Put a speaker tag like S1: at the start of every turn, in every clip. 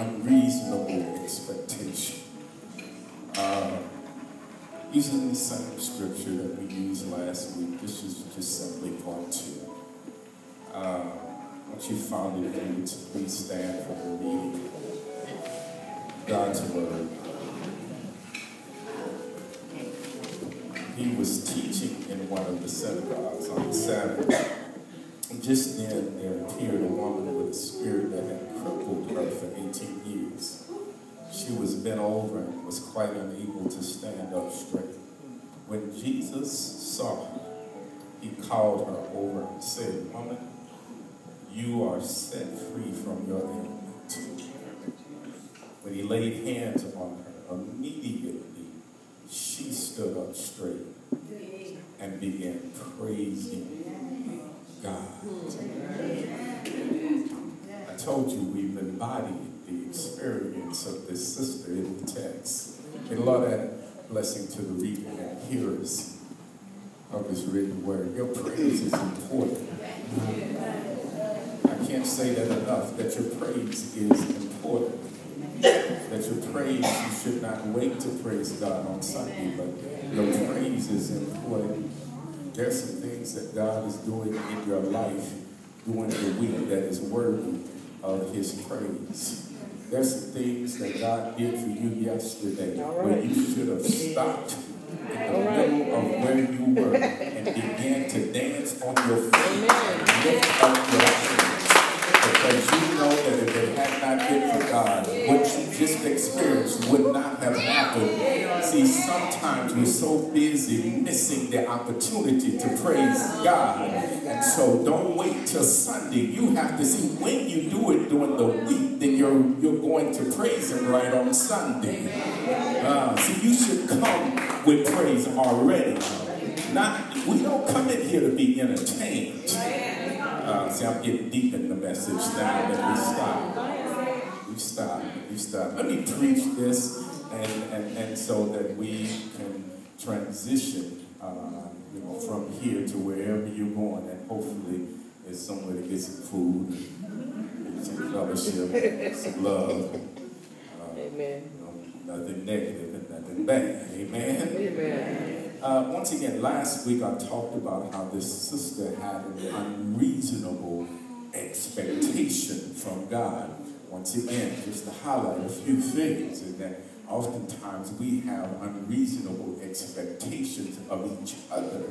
S1: unreasonable expectation. Uh, using the same scripture that we used last week, this is just simply part two. Uh, once you found it, you would please stand for the reading God's word. He was teaching in one of the synagogues on the Sabbath. And just then there appeared a woman with a spirit that had crippled for 18 years. She was bent over and was quite unable to stand up straight. When Jesus saw her, he called her over and said, Woman, you are set free from your ailment. When he laid hands on her, immediately she stood up straight and began praising God. Told you we've embodied the experience of this sister in the text. The Lord add blessing to the reader and hearers of this written word. Your praise is important. I can't say that enough, that your praise is important. That your praise, you should not wait to praise God on Sunday, but your praise is important. There's some things that God is doing in your life during the week that is worthy of his praise. There's some things that God did for you yesterday where you should have stopped in the middle of where you were and began to dance on your feet See, sometimes we're so busy missing the opportunity to praise God. And so don't wait till Sunday. You have to see when you do it during the week, then you're you're going to praise him right on Sunday. Uh, see, you should come with praise already. Not we don't come in here to be entertained. Uh, see, I'm getting deep in the message now that we stop. We stop. We stop. Let me preach this, and, and, and so that we can transition, uh, you know, from here to wherever you're going, and hopefully there's somewhere to get some food, some fellowship, some love. Uh,
S2: Amen.
S1: You know, nothing negative and nothing bad. Amen.
S2: Amen.
S1: Uh, once again, last week I talked about how this sister had an unreasonable expectation from God. Once again, just to highlight a few things, is that oftentimes we have unreasonable expectations of each other,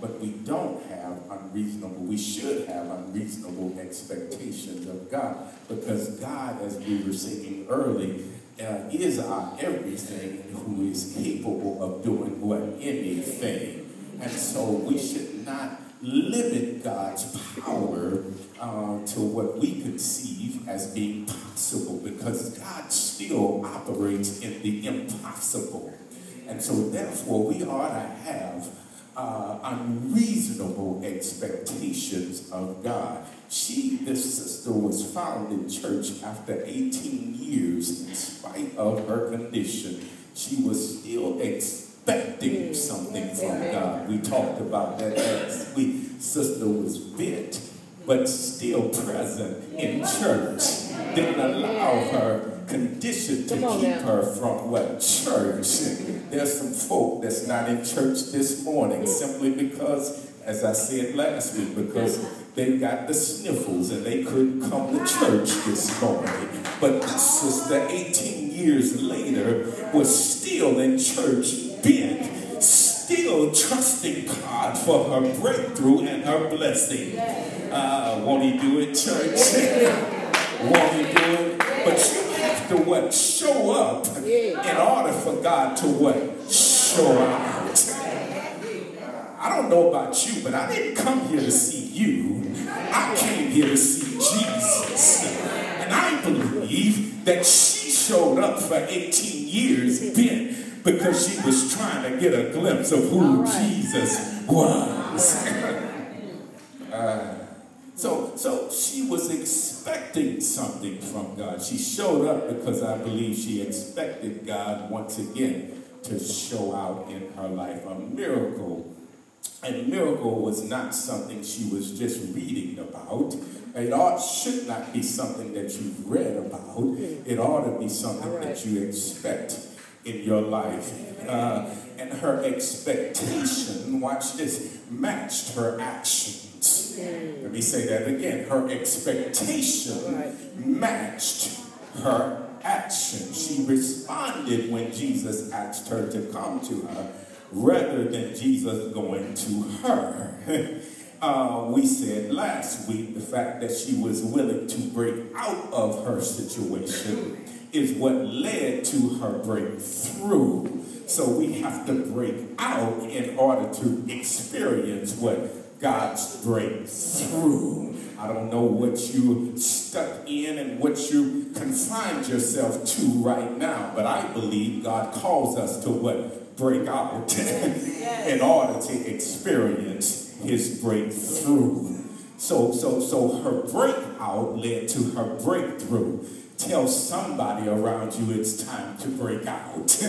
S1: but we don't have unreasonable, we should have unreasonable expectations of God, because God, as we were saying early, uh, is our everything who is capable of doing what anything. And so we should not limit God's power uh, to what we conceive as being possible because God still operates in the impossible. And so therefore we ought to have uh, unreasonable expectations of God. She, this sister, was found in church after 18 years in spite of her condition. She was still expecting something from God. We talked about that last week. Sister was bent, but still present in church. Didn't allow her condition to keep her from what? Church. There's some folk that's not in church this morning simply because, as I said last week, because they got the sniffles and they couldn't come to church this morning. But this sister, 18 years later, was still in church bent, still trusting God for her breakthrough and her blessing. Uh, won't he do it, church? won't he do it? But you have to what? Show up in order for God to what? Show out. I don't know about you, but I didn't come here to see you. I came here to see Jesus. And I believe that she showed up for 18 years bent because she was trying to get a glimpse of who Jesus was. uh, so, so she was expecting something from God. She showed up because I believe she expected God once again to show out in her life a miracle. And a miracle was not something she was just reading about, It ought should not be something that you've read about. It ought to be something
S2: right.
S1: that you expect in your life. Uh, and her expectation, watch this, matched her actions. Let me say that again. Her expectation matched her action. She responded when Jesus asked her to come to her rather than Jesus going to her. Uh, we said last week the fact that she was willing to break out of her situation is what led to her breakthrough. So we have to break out in order to experience what God's breakthrough. I don't know what you're stuck in and what you confined yourself to right now, but I believe God calls us to what? Break out in order to experience his breakthrough. So, so, so her breakout led to her breakthrough. Tell somebody around you it's time to break out.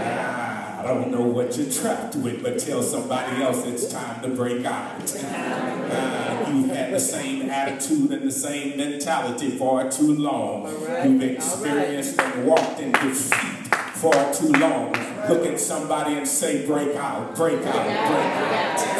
S1: Ah, I don't know what you're trapped with, but tell somebody else it's time to break out. Ah, you've had the same attitude and the same mentality for too long.
S2: Right,
S1: You've experienced and walked in defeat for too long. Look at somebody and say, break out, break out, break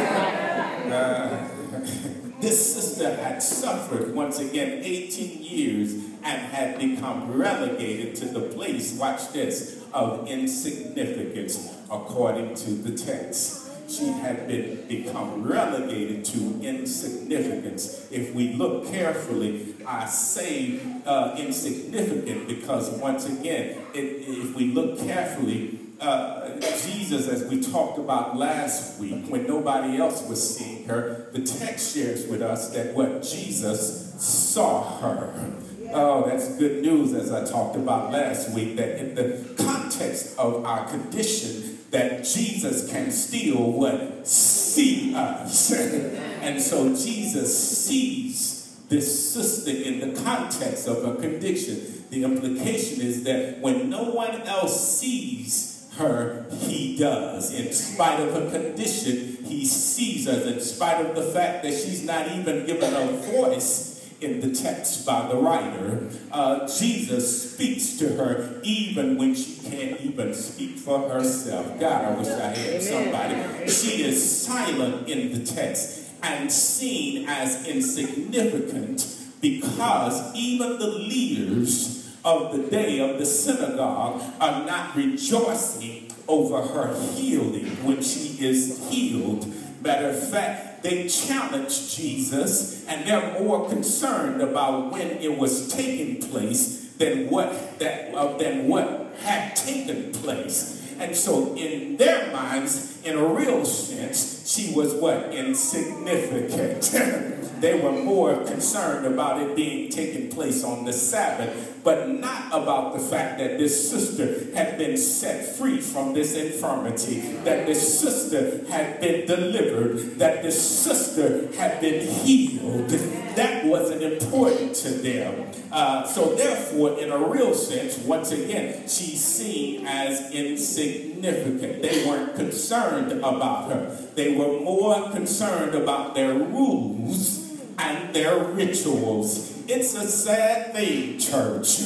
S1: out. Uh, this sister had suffered once again 18 years and had become relegated to the place, watch this, of insignificance according to the text. She had been become relegated to insignificance. If we look carefully, I say uh, insignificant because once again, it, if we look carefully, uh, Jesus, as we talked about last week, when nobody else was seeing her, the text shares with us that what Jesus saw her. Oh, that's good news, as I talked about last week, that in the context of our condition, that Jesus can still what see us. and so Jesus sees this sister in the context of her condition. The implication is that when no one else sees her, he does. In spite of her condition, he sees us. In spite of the fact that she's not even given a voice in the text by the writer, uh, Jesus speaks to her even when she can't even speak for herself. God, I wish I had somebody. She is silent in the text and seen as insignificant because even the leaders of the day of the synagogue are not rejoicing over her healing when she is healed. Matter of fact, they challenged Jesus and they're more concerned about when it was taking place than what that uh, than what had taken place. And so in their minds, in a real sense, she was what? Insignificant. they were more concerned about it being taking place on the Sabbath, but not about the fact that this sister had been set free from this infirmity, that this sister had been delivered, that this sister had been healed. That wasn't important to them. Uh, so therefore, in a real sense, once again, she's seen as insignificant. They weren't concerned about her. They were more concerned about their rules and their rituals. It's a sad thing, church,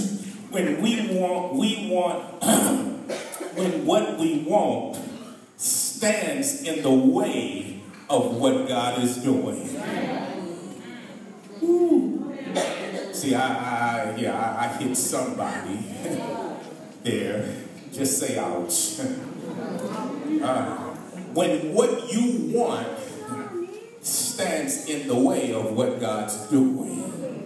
S1: when we want, we want, when what we want stands in the way of what God is doing. See, I, I yeah, I, I hit somebody there. Just say ouch. Uh, when what you want stands in the way of what God's doing.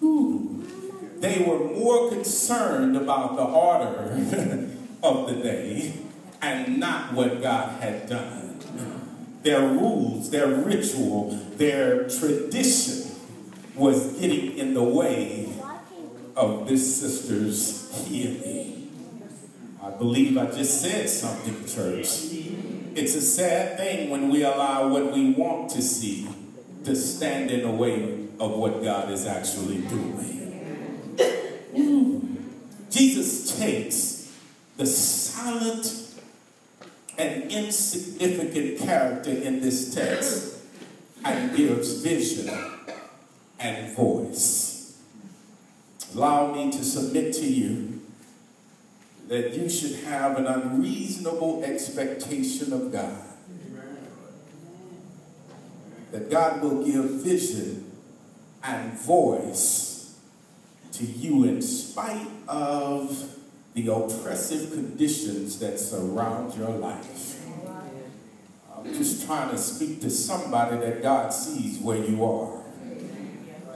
S1: They were more concerned about the order of the day and not what God had done. Their rules, their ritual, their tradition was getting in the way of this sister's healing. I believe I just said something, church. It's a sad thing when we allow what we want to see to stand in the way of what God is actually doing. Jesus takes the silent and insignificant character in this text and gives vision and voice. Allow me to submit to you that you should have an unreasonable expectation of God. That God will give vision and voice to you in spite of the oppressive conditions that surround your life. I'm just trying to speak to somebody that God sees where you are.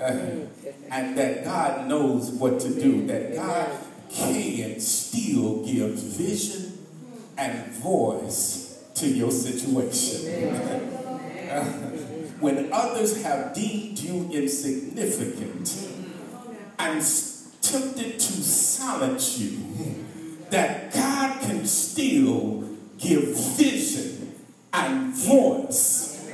S1: Uh, and that God knows what to do, that God can still give vision and voice to your situation. uh, when others have deemed you insignificant and tempted to silence you, that God can still give vision and voice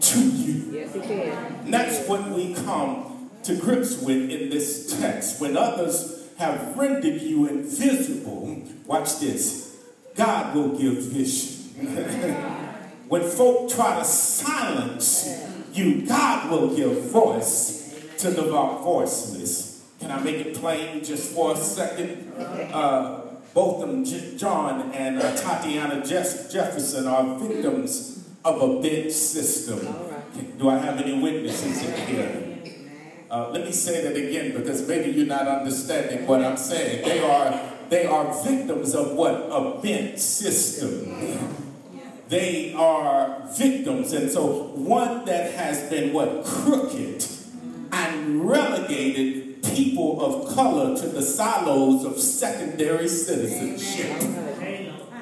S1: to you.
S2: Yes, he can.
S1: That's what we come to grips with in this text. When others have rendered you invisible, watch this, God will give vision. when folk try to silence you, God will give voice to the voiceless. Can I make it plain just for a second? Uh, both of them, John and uh, Tatiana Jeff- Jefferson, are victims of a bent system. Do I have any witnesses in here? Uh, let me say that again because maybe you're not understanding what I'm saying. They are they are victims of what a bent system. They are victims, and so one that has been what crooked and relegated people of color to the silos of secondary citizenship.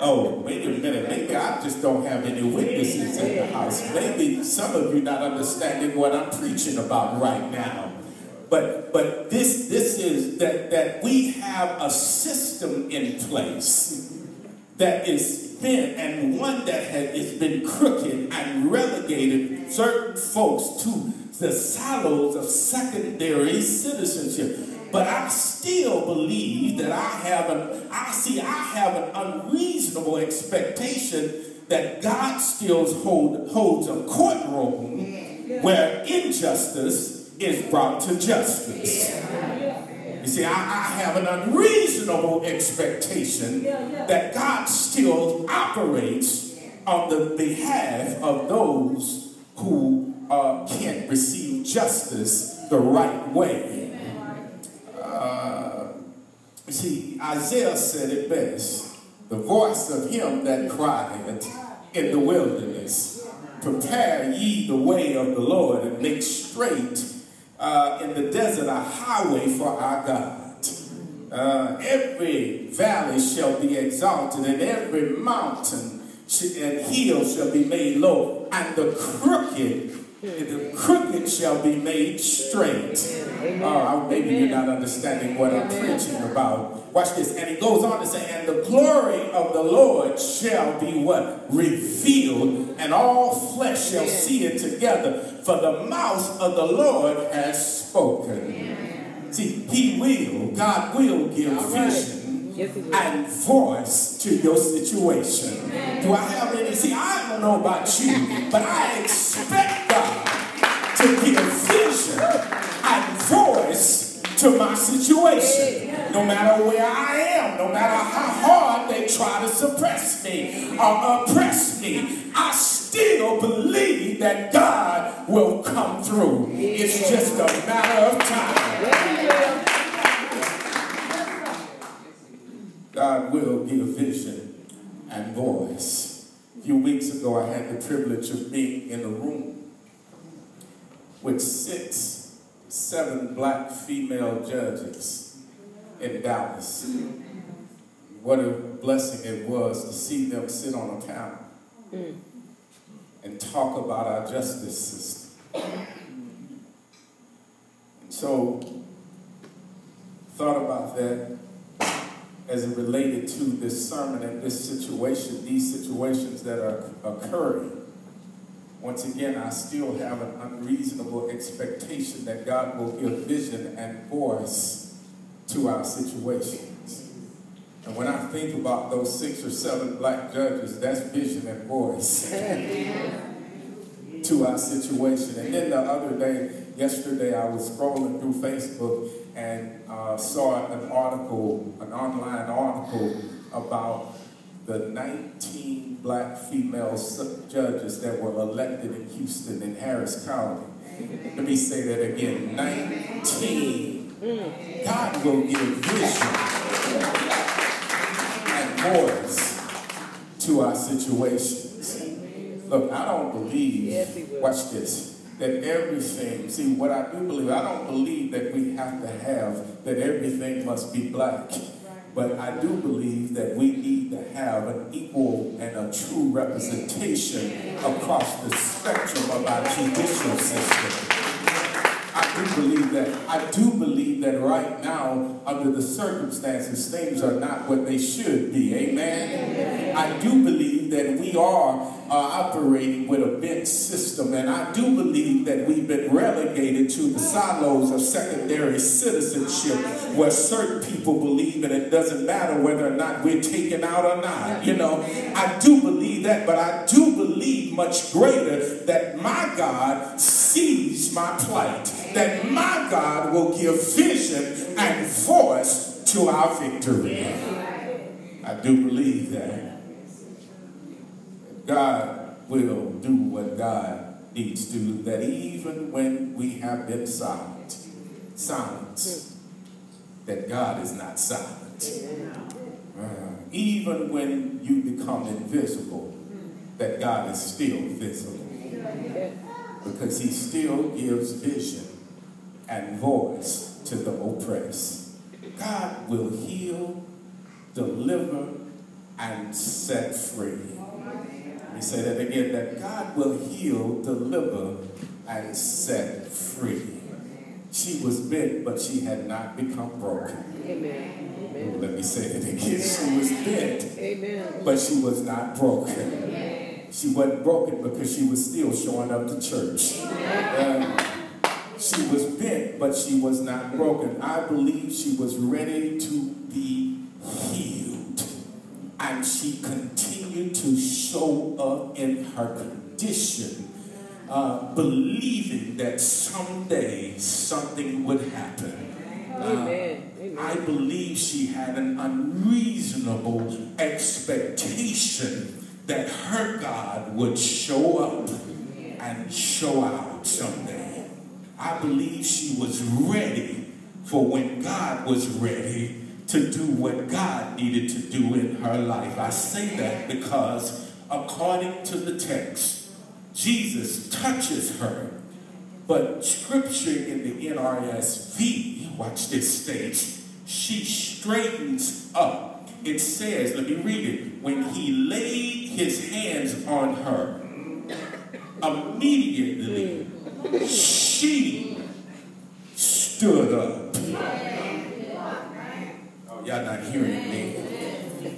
S1: Oh, wait a minute. Maybe I just don't have any witnesses in the house. Maybe some of you not understanding what I'm preaching about right now. But but this this is that that we have a system in place that is bent and one that has been crooked and relegated certain folks to the silos of secondary citizenship. But I still believe that I have an I see I have an unreasonable expectation that God still hold, holds a courtroom where injustice is brought to justice. You see, I, I have an unreasonable expectation that God still operates on the behalf of those who uh, can't receive justice the right way. Uh, you see, Isaiah said it best the voice of him that cried in the wilderness, Prepare ye the way of the Lord and make straight uh, in the desert a highway for our God. Uh, every valley shall be exalted, and every mountain and hill shall be made low, and the crooked, the crooked shall be made straight. Uh, maybe you're not understanding what I'm preaching about. Watch this. And he goes on to say, and the glory of the Lord shall be what? Revealed, and all flesh shall see it together. For the mouth of the Lord has spoken. See, he will, God will give vision
S2: Yes, will.
S1: and voice to your situation. Do I have any? See, I don't know about you, but I expect God to give vision to my situation. No matter where I am, no matter how hard they try to suppress me or oppress me, I still believe that God will come through. It's just a matter of time. God will give vision and voice. A few weeks ago, I had the privilege of being in a room with six, seven black female judges in Dallas. What a blessing it was to see them sit on a panel hmm. and talk about our justice system. And so, thought about that as it related to this sermon and this situation, these situations that are occurring. Once again, I still have an unreasonable expectation that God will give vision and voice to our situations. And when I think about those six or seven black judges, that's vision and voice to our situation. And then the other day, yesterday I was scrolling through Facebook and uh, saw an article, an online article about the 19 black female judges that were elected in Houston and Harris County. Let me say that again 19. God will give vision and voice to our situations. Look, I don't believe, watch this, that everything, see, what I do believe, I don't believe that we have to have, that everything must be black. But I do believe that we need to have an equal and a true representation across the spectrum of our judicial system. I do believe that. I do believe that right now, under the circumstances, things are not what they should be. Amen. I do believe that we are uh, operating with a bent system, and I do believe that we've been relegated to the silos of secondary citizenship, where certain people believe, and it doesn't matter whether or not we're taken out or not. You know, I do believe that, but I do believe much greater that my God sees my plight, that my God will give vision and voice to our victory. I do believe that. God will do what God needs to do, that even when we have been silent, silence, that God is not silent. Uh, even when you become invisible, that God is still visible. Because he still gives vision and voice to the oppressed. God will heal, deliver, and set free. Let me say that again that God will heal, deliver, and set free. She was bent, but she had not become broken. Amen. Amen. Let me say it again. She was bent, Amen. but she was not broken. She wasn't broken because she was still showing up to church. Um, she was bent, but she was not broken. I believe she was ready to be healed. And she continued to show up in her condition, uh, believing that someday something would happen. Uh, Amen. Amen. I believe she had an unreasonable expectation that her God would show up and show out someday. I believe she was ready for when God was ready to do what God needed to do in her life. I say that because according to the text, Jesus touches her, but scripture in the NRSV, watch this stage, she straightens up it says, let me read it, when he laid his hands on her, immediately she stood up. Oh, y'all not hearing me.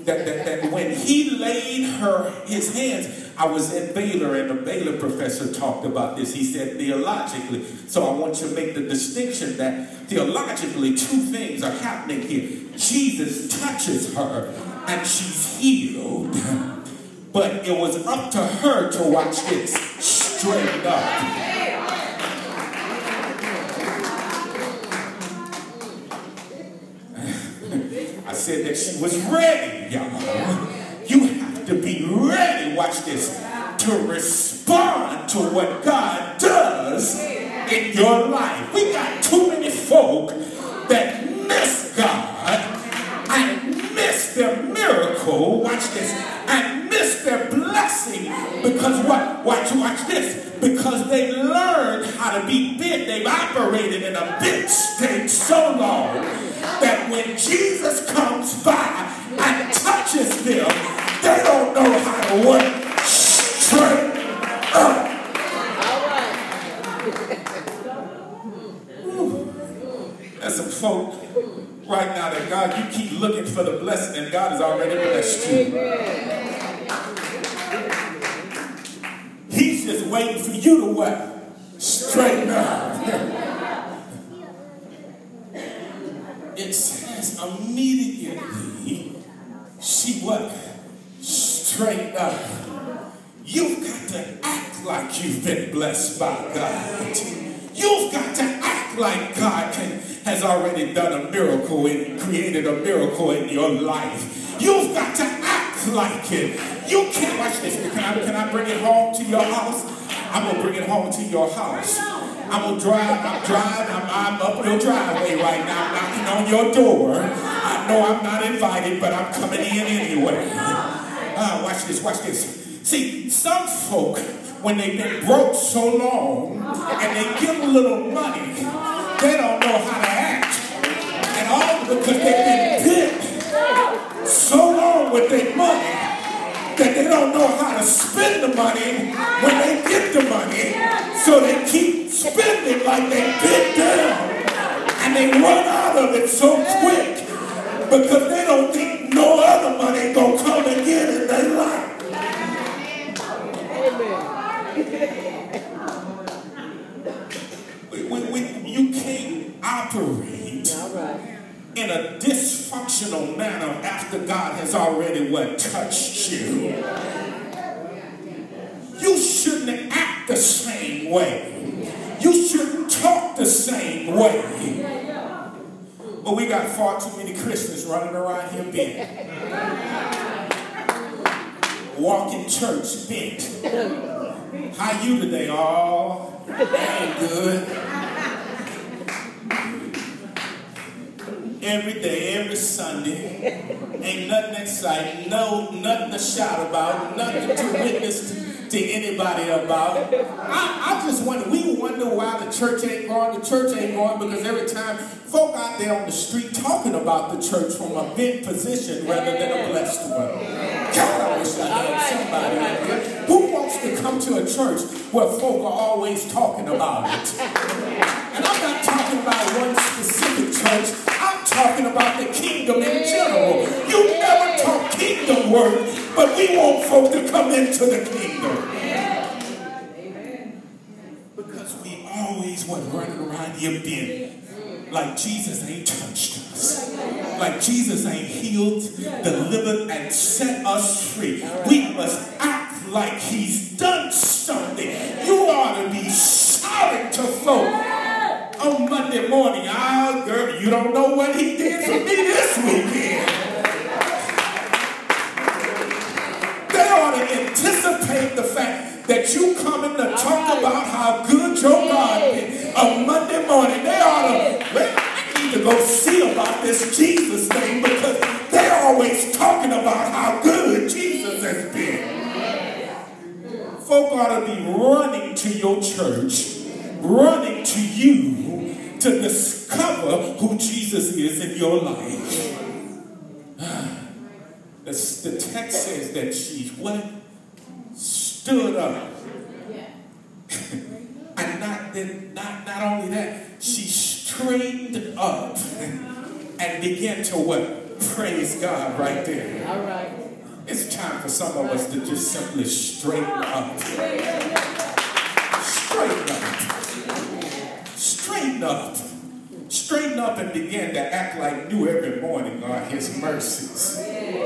S1: That, that, that when he laid her his hands, I was at Baylor and the Baylor professor talked about this. He said theologically. So I want you to make the distinction that theologically two things are happening here. Jesus touches her and she's healed. But it was up to her to watch this straight up. Said that she was ready, y'all. You have to be ready, watch this, to respond to what God does in your life. We got too God, you keep looking for the blessing and God has already blessed you. He's just waiting for you to what? Straighten up. it says immediately she what? Straightened up. You've got to act like you've been blessed by God. You've got to act like God can, has already done a miracle and created a miracle in your life. You've got to act like it. You can't watch this. Can I, can I bring it home to your house? I'm gonna bring it home to your house. I'm gonna drive, I'm driving, I'm, I'm up your driveway right now, knocking on your door. I know I'm not invited, but I'm coming in anyway. Uh, watch this, watch this. See, some folk, when they've been broke so long and they give a little money, they don't know how to act. And all because they've been bit so long with their money that they don't know how to spend the money when they get the money. So they keep spending like they bit down. And they run out of it so quick because they don't think no other money gonna come again in their life. We, we, we, you operate in a dysfunctional manner after God has already what touched you. You shouldn't act the same way. You shouldn't talk the same way. But we got far too many Christians running around here bent. Walking church bent. How you today? Oh, ain't good. Every day, every Sunday. Ain't nothing exciting, no, nothing to shout about, nothing to witness to, to anybody about. I, I just wonder, we wonder why the church ain't going. The church ain't going because every time folk out there on the street talking about the church from a bent position rather than a blessed one. God, I wish I had somebody out there who wants to come to a church where folk are always talking about it. And I'm not talking about one specific church talking about the kingdom in general. You never talk kingdom work, but we want folk to come into the kingdom. Amen. Because we always want running around here being like Jesus ain't touched us. Like Jesus ain't healed, delivered, and set us free. We must act like he's done something. You ought to be sorry to folk on Monday morning. Ah, girl, you don't know what he did for me this weekend. They ought to anticipate the fact that you coming to talk about how good your God is on Monday morning. They ought to, well, I need to go see about this Jesus thing because they're always talking about how good Jesus has been. Folk ought to be running to your church running to you to discover who Jesus is in your life. The, the text says that she what? Stood up. and not, then, not, not only that, she straightened up and began to what? Praise God right there.
S2: All right.
S1: It's time for some of us to just simply straighten up. Straighten up straighten up. Straighten up and begin to act like new every morning are his mercies.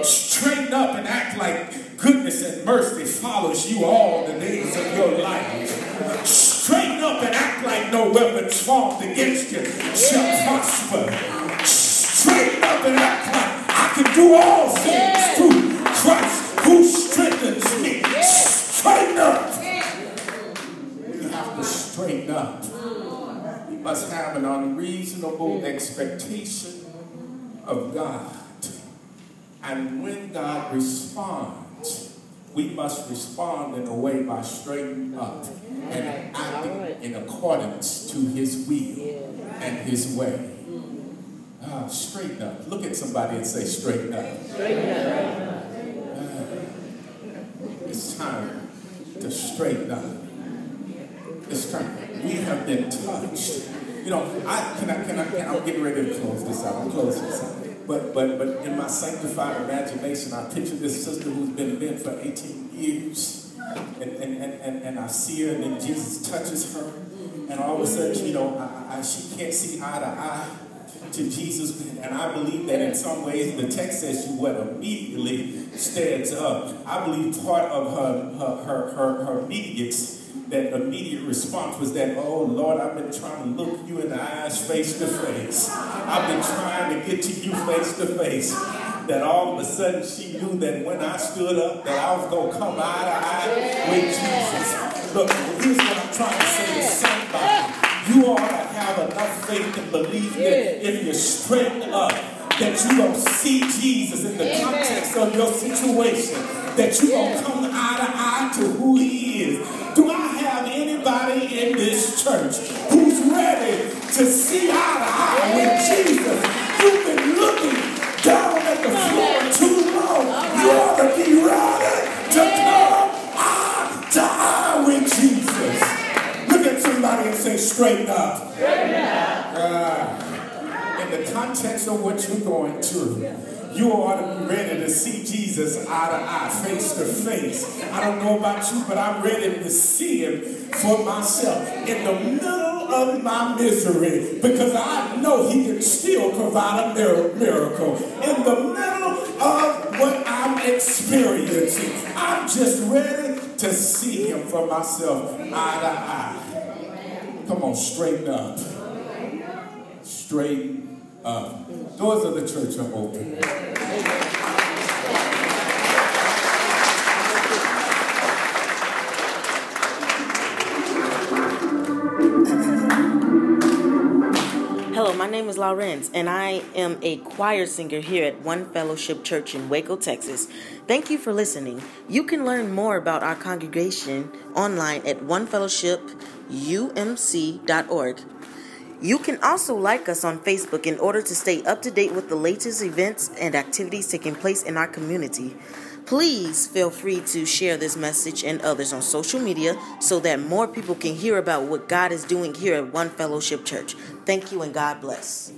S1: Straighten up and act like goodness and mercy follows you all the days of your life. Straighten up and act like no weapons formed against you shall prosper. Straighten up and act like I can do all things must have an unreasonable expectation of God. And when God responds, we must respond in a way by straightening up and acting in accordance to his will and his way. Ah, straighten up. Look at somebody and say, straighten up. Straighten up. Ah, it's time to straighten up. It's time we have been touched. You know, I can I can I can I'm getting ready to close this out. I'm closing this out. But but but in my sanctified imagination, I picture this sister who's been bent for 18 years. And, and, and, and, and I see her, and then Jesus touches her, and all of a sudden, you know, I, I, she can't see eye to eye to Jesus. And I believe that in some ways the text says she what immediately stands up. I believe part of her her her her, her that immediate response was that, oh Lord, I've been trying to look you in the eyes face to face. I've been trying to get to you face to face. That all of a sudden she knew that when I stood up, that I was going to come eye to eye with Jesus. Look, here's what I'm trying to say to somebody. You ought to have enough faith and believe that if you're straightened up, that you don't see Jesus in the context of your situation, that you're going to come eye to eye to who he is. Anybody in this church who's ready to see eye to eye with Jesus? You've been looking down at the floor too long. You ought to be ready to come eye to eye with Jesus. Look at somebody and say, straighten up. Uh, in the context of what you're going through, you ought to be ready to see Jesus eye to eye, face to face. I don't know about you, but I'm ready to see him for myself in the middle of my misery because I know he can still provide a miracle. In the middle of what I'm experiencing, I'm just ready to see him for myself eye to eye. Come on, straighten up. Straighten up. Doors of the church are open.
S3: Hello, my name is Lawrence, and I am a choir singer here at One Fellowship Church in Waco, Texas. Thank you for listening. You can learn more about our congregation online at onefellowshipumc.org. You can also like us on Facebook in order to stay up to date with the latest events and activities taking place in our community. Please feel free to share this message and others on social media so that more people can hear about what God is doing here at One Fellowship Church. Thank you and God bless.